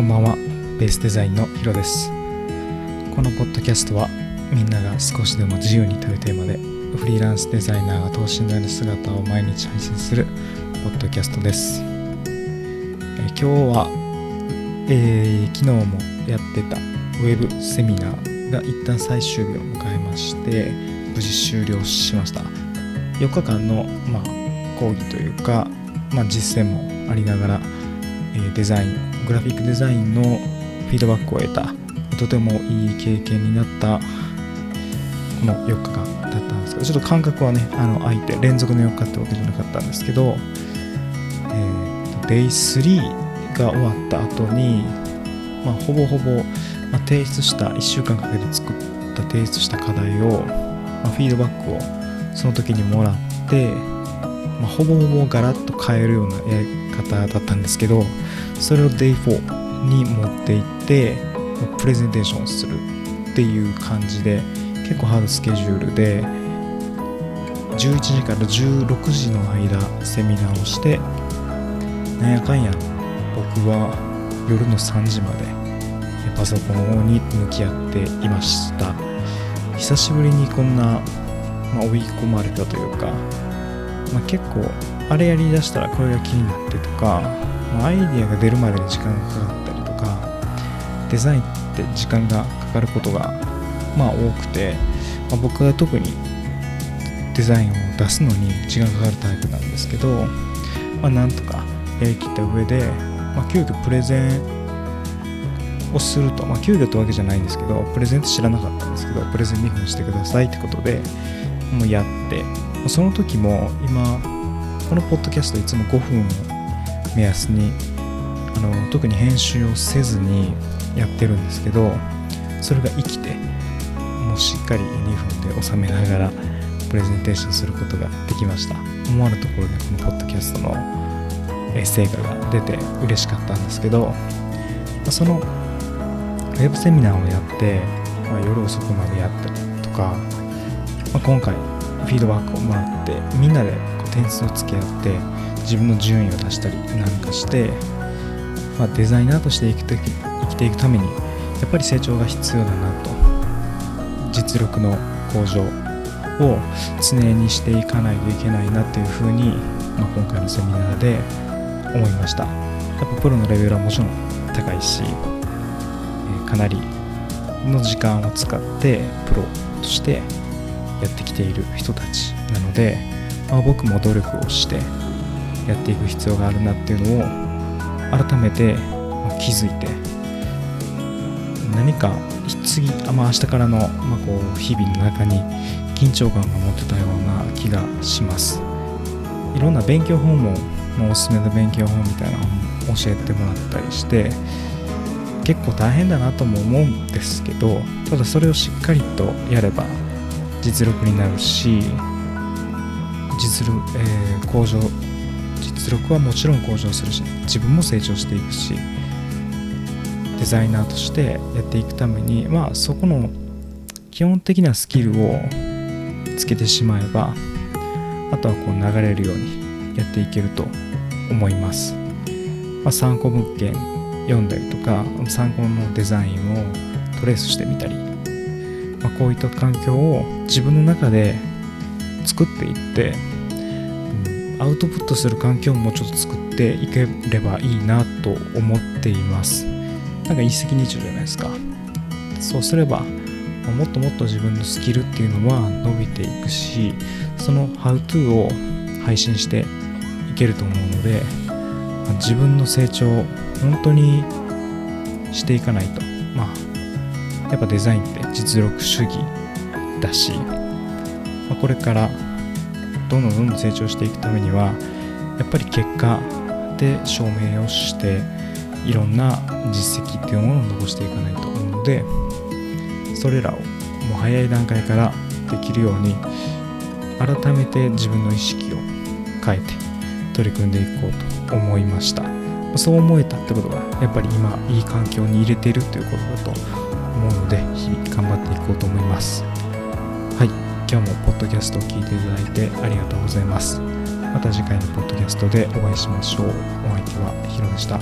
こんばんは。ベースデザインのヒロです。このポッドキャストはみんなが少しでも自由にというテーマでフリーランスデザイナーが等身大の姿を毎日配信するポッドキャストです。え今日は、えー、昨日もやってたウェブセミナーが一旦最終日を迎えまして無事終了しました。4日間の、まあ、講義というか、まあ、実践もありながら、デザイングラフィックデザインのフィードバックを得たとてもいい経験になったこの4日間だったんですけどちょっと感覚はねあの空いて連続の4日ってわけじゃなかったんですけど、えー、デイ3が終わった後に、まあ、ほぼほぼ、まあ、提出した1週間かけて作った提出した課題を、まあ、フィードバックをその時にもらって、まあ、ほぼほぼガラッと変えるようなやり方だったんですけどそれを Day4 に持っていってプレゼンテーションするっていう感じで結構ハードスケジュールで11時から16時の間セミナーをしてなんやかんや僕は夜の3時までパソコンに向き合っていました。久しぶりにこんな、まあ、追い込まれたというか、まあ、結構あれやりだしたらこれが気になってとか、まあ、アイディアが出るまでに時間がかかったりとかデザインって時間がかかることがまあ多くて、まあ、僕は特にデザインを出すのに時間がかかるタイプなんですけど、まあ、なんとかやりきった上で、まあ、急遽プレゼンをすると、まあ、急遽ってわけじゃないんですけどプレゼント知らなかったんですけどプレゼン2分してくださいってことでもうやってその時も今このポッドキャストいつも5分を目安にあの特に編集をせずにやってるんですけどそれが生きてもうしっかり2分で収めながらプレゼンテーションすることができました。思わぬところでこのポッドキャストの成果が出て嬉しかったんですけどそのウェブセミナーをやって、まあ、夜遅くまでやったりとか、まあ、今回フィードバックをもらってみんなでこう点数をつけ合って自分の順位を出したりなんかして、まあ、デザイナーとして生きて生きていくためにやっぱり成長が必要だなと。実力の向上を常にしていかないといけないなっていうふうに、まあ、今回のセミナーで思いました。やっぱプロのレベルはもちろん高いし、えかなりの時間を使ってプロとしてやってきている人たちなので、まあ、僕も努力をしてやっていく必要があるなっていうのを改めて気づいて何か次、まあ、明日からの、まあ、こう日々の中に緊張感が持ってたような気がします。いろんな勉強法も、まあ、おすすめの勉強法みたいなのも教えてもらったりして結構大変だなとも思うんですけどただそれをしっかりとやれば実力になるし実力、えー、向上実力はもちろん向上するし自分も成長していくしデザイナーとしてやっていくためにまあそこの基本的なスキルをつけてしまえばあとはこう流れるようにやっていけると思います、まあ、参考物件読んだりとか参考のデザインをトレースしてみたり、まあ、こういった環境を自分の中で作っていって、うん、アウトプットする環境もちょっと作っていければいいなと思っています。なんか一石二鳥じゃないですか。そうすればもっともっと自分のスキルっていうのは伸びていくしその How to を配信していけると思うので自分の成長本当にしていかないと。まあやっぱデザインって実力主義だし、まあ、これからどんどんどんどん成長していくためにはやっぱり結果で証明をしていろんな実績っていうものを残していかないと思うのでそれらをもう早い段階からできるように改めて自分の意識を変えて取り組んでいこうと思いました。そう思えたってことがやっぱり今いい環境に入れているということだと思うので日々頑張っていこうと思います。はい。今日もポッドキャストを聞いていただいてありがとうございます。また次回のポッドキャストでお会いしましょう。お相手はヒロでした。